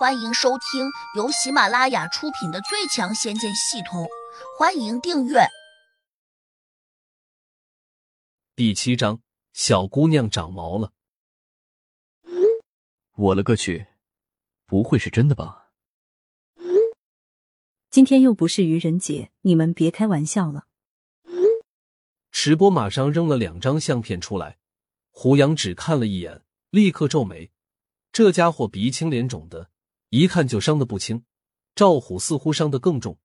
欢迎收听由喜马拉雅出品的《最强仙剑系统》，欢迎订阅。第七章，小姑娘长毛了。我了个去！不会是真的吧？今天又不是愚人节，你们别开玩笑了。池波马上扔了两张相片出来，胡杨只看了一眼，立刻皱眉。这家伙鼻青脸肿的。一看就伤得不轻，赵虎似乎伤得更重，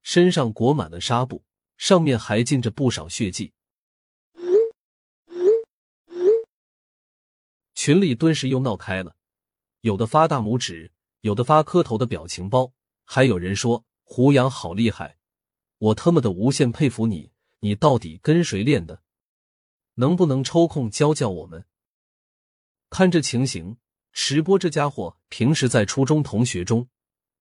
身上裹满了纱布，上面还浸着不少血迹。群里顿时又闹开了，有的发大拇指，有的发磕头的表情包，还有人说胡杨好厉害，我他妈的无限佩服你，你到底跟谁练的？能不能抽空教教我们？看这情形。石波这家伙平时在初中同学中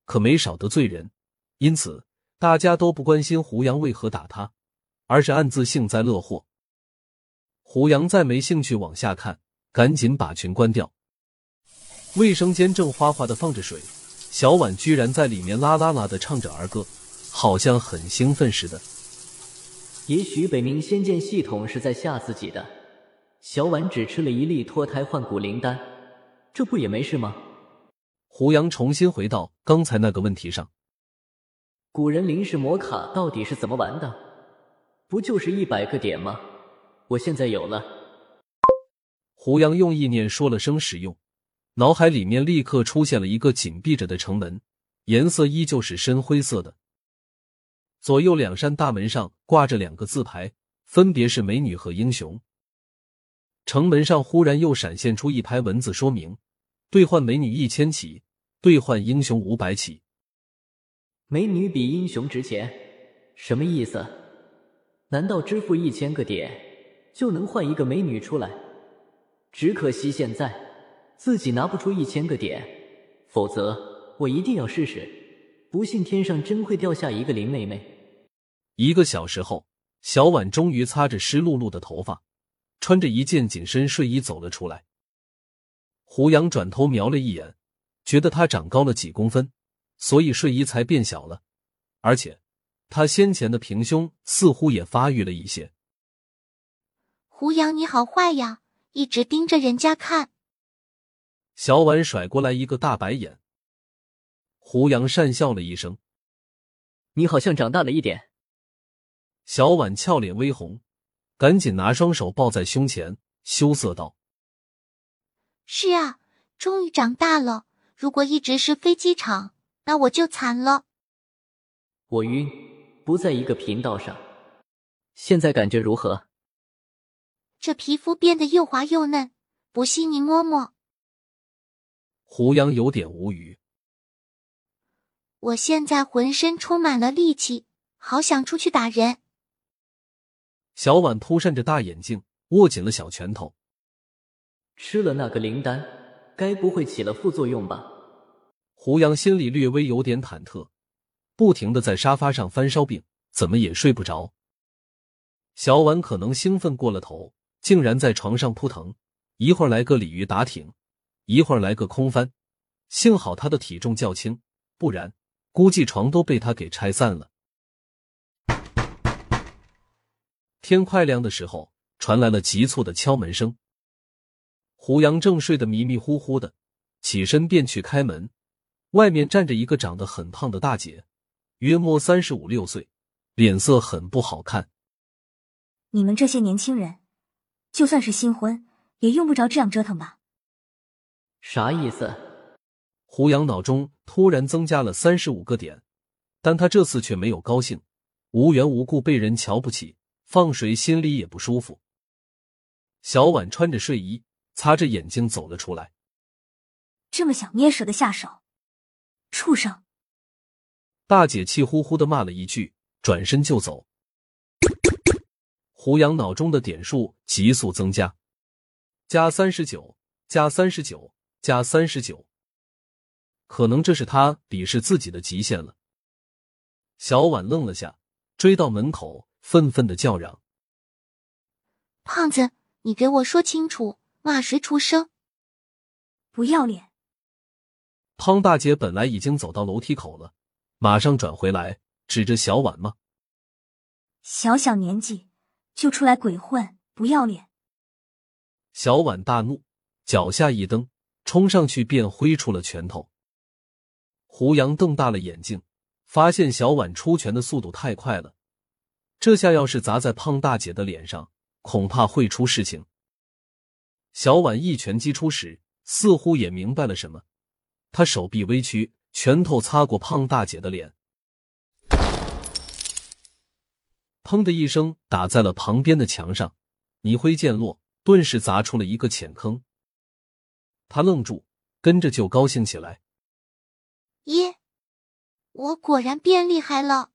可没少得罪人，因此大家都不关心胡杨为何打他，而是暗自幸灾乐祸。胡杨再没兴趣往下看，赶紧把群关掉。卫生间正哗哗的放着水，小婉居然在里面啦啦啦的唱着儿歌，好像很兴奋似的。也许北冥仙剑系统是在吓自己的，小婉只吃了一粒脱胎换骨灵丹。这不也没事吗？胡杨重新回到刚才那个问题上。古人临时魔卡到底是怎么玩的？不就是一百个点吗？我现在有了。胡杨用意念说了声“使用”，脑海里面立刻出现了一个紧闭着的城门，颜色依旧是深灰色的。左右两扇大门上挂着两个字牌，分别是“美女”和“英雄”。城门上忽然又闪现出一排文字，说明兑换美女一千起，兑换英雄五百起。美女比英雄值钱，什么意思？难道支付一千个点就能换一个美女出来？只可惜现在自己拿不出一千个点，否则我一定要试试。不信天上真会掉下一个林妹妹。一个小时后，小婉终于擦着湿漉漉的头发。穿着一件紧身睡衣走了出来。胡杨转头瞄了一眼，觉得他长高了几公分，所以睡衣才变小了。而且他先前的平胸似乎也发育了一些。胡杨，你好坏呀，一直盯着人家看。小婉甩过来一个大白眼。胡杨讪笑了一声：“你好像长大了一点。”小婉俏脸微红。赶紧拿双手抱在胸前，羞涩道：“是啊，终于长大了。如果一直是飞机场，那我就惨了。”我晕，不在一个频道上。现在感觉如何？这皮肤变得又滑又嫩，不信你摸摸。胡杨有点无语。我现在浑身充满了力气，好想出去打人。小婉扑扇着大眼睛，握紧了小拳头。吃了那个灵丹，该不会起了副作用吧？胡杨心里略微有点忐忑，不停的在沙发上翻烧饼，怎么也睡不着。小婉可能兴奋过了头，竟然在床上扑腾，一会儿来个鲤鱼打挺，一会儿来个空翻。幸好他的体重较轻，不然估计床都被他给拆散了。天快亮的时候，传来了急促的敲门声。胡杨正睡得迷迷糊糊的，起身便去开门。外面站着一个长得很胖的大姐，约莫三十五六岁，脸色很不好看。你们这些年轻人，就算是新婚，也用不着这样折腾吧？啥意思？胡杨脑中突然增加了三十五个点，但他这次却没有高兴，无缘无故被人瞧不起。放谁心里也不舒服。小婉穿着睡衣，擦着眼睛走了出来。这么想捏舌的下手，畜生！大姐气呼呼的骂了一句，转身就走。胡杨脑中的点数急速增加，加三十九，加三十九，加三十九。可能这是他鄙视自己的极限了。小婉愣了下，追到门口。愤愤的叫嚷：“胖子，你给我说清楚，骂谁出生？不要脸！”胖大姐本来已经走到楼梯口了，马上转回来，指着小婉骂？小小年纪就出来鬼混，不要脸！小婉大怒，脚下一蹬，冲上去便挥出了拳头。胡杨瞪大了眼睛，发现小婉出拳的速度太快了，这下要是砸在胖大姐的脸上，恐怕会出事情。小婉一拳击出时，似乎也明白了什么，她手臂微屈，拳头擦过胖大姐的脸，砰的一声打在了旁边的墙上，泥灰溅落，顿时砸出了一个浅坑。他愣住，跟着就高兴起来。耶！我果然变厉害了。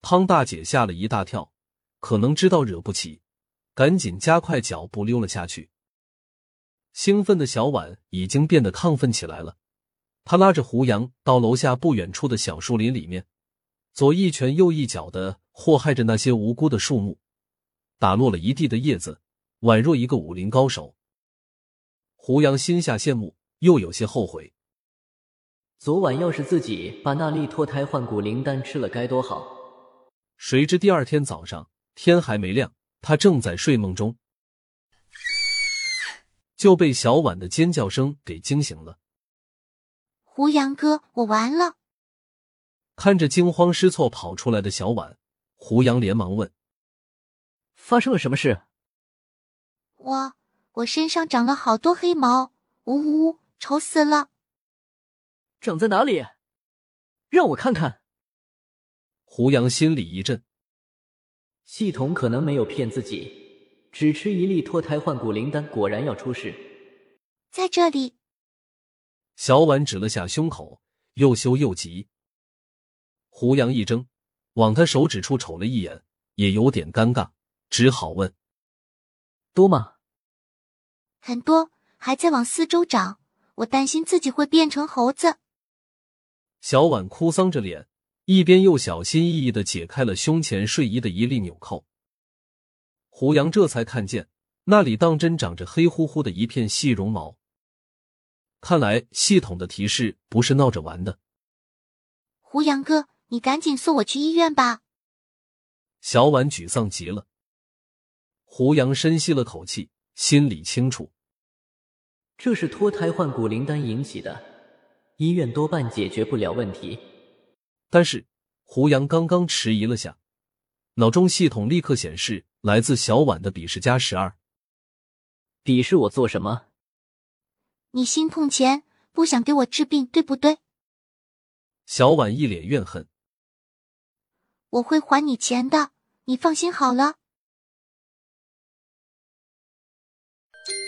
汤大姐吓了一大跳，可能知道惹不起，赶紧加快脚步溜了下去。兴奋的小婉已经变得亢奋起来了，她拉着胡杨到楼下不远处的小树林里面，左一拳右一脚的祸害着那些无辜的树木，打落了一地的叶子，宛若一个武林高手。胡杨心下羡慕，又有些后悔。昨晚要是自己把那粒脱胎换骨灵丹吃了，该多好！谁知第二天早上天还没亮，他正在睡梦中，就被小婉的尖叫声给惊醒了。胡杨哥，我完了！看着惊慌失措跑出来的小婉，胡杨连忙问：“发生了什么事？”我我身上长了好多黑毛，呜呜，丑死了！长在哪里？让我看看。胡杨心里一震，系统可能没有骗自己，只吃一粒脱胎换骨灵丹，果然要出事。在这里，小婉指了下胸口，又羞又急。胡杨一怔，往他手指处瞅了一眼，也有点尴尬，只好问：“多吗？”很多，还在往四周长。我担心自己会变成猴子。小婉哭丧着脸，一边又小心翼翼的解开了胸前睡衣的一粒纽扣。胡杨这才看见，那里当真长着黑乎乎的一片细绒毛。看来系统的提示不是闹着玩的。胡杨哥，你赶紧送我去医院吧！小婉沮丧极了。胡杨深吸了口气，心里清楚，这是脱胎换骨灵丹引起的。医院多半解决不了问题，但是胡杨刚刚迟疑了下，脑中系统立刻显示来自小婉的鄙视加十二。鄙视我做什么？你心痛钱，不想给我治病，对不对？小婉一脸怨恨。我会还你钱的，你放心好了。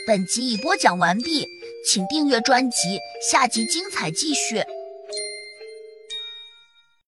本集已播讲完毕。请订阅专辑，下集精彩继续。